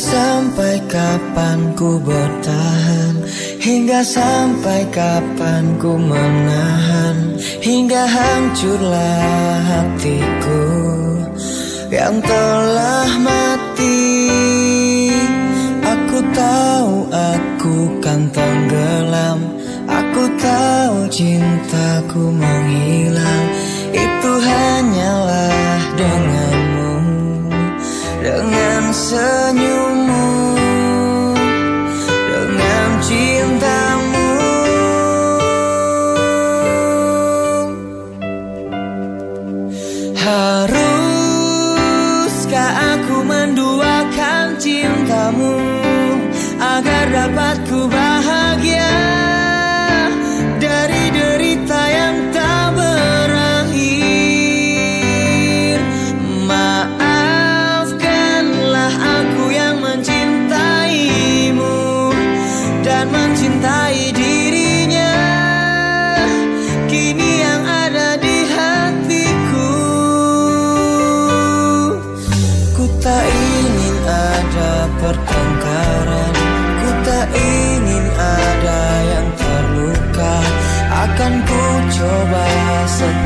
sampai kapan ku bertahan? Hingga sampai kapan ku menahan? Hingga hancurlah hatiku Yang telah mati. Aku tahu aku kan tenggelam. Aku tahu cintaku menghilang Haruskah aku menduakan cintamu Agar dapat ku bahagia Dari derita yang tak berakhir? Maafkanlah aku yang mencintaimu Dan mencintai dirinya so by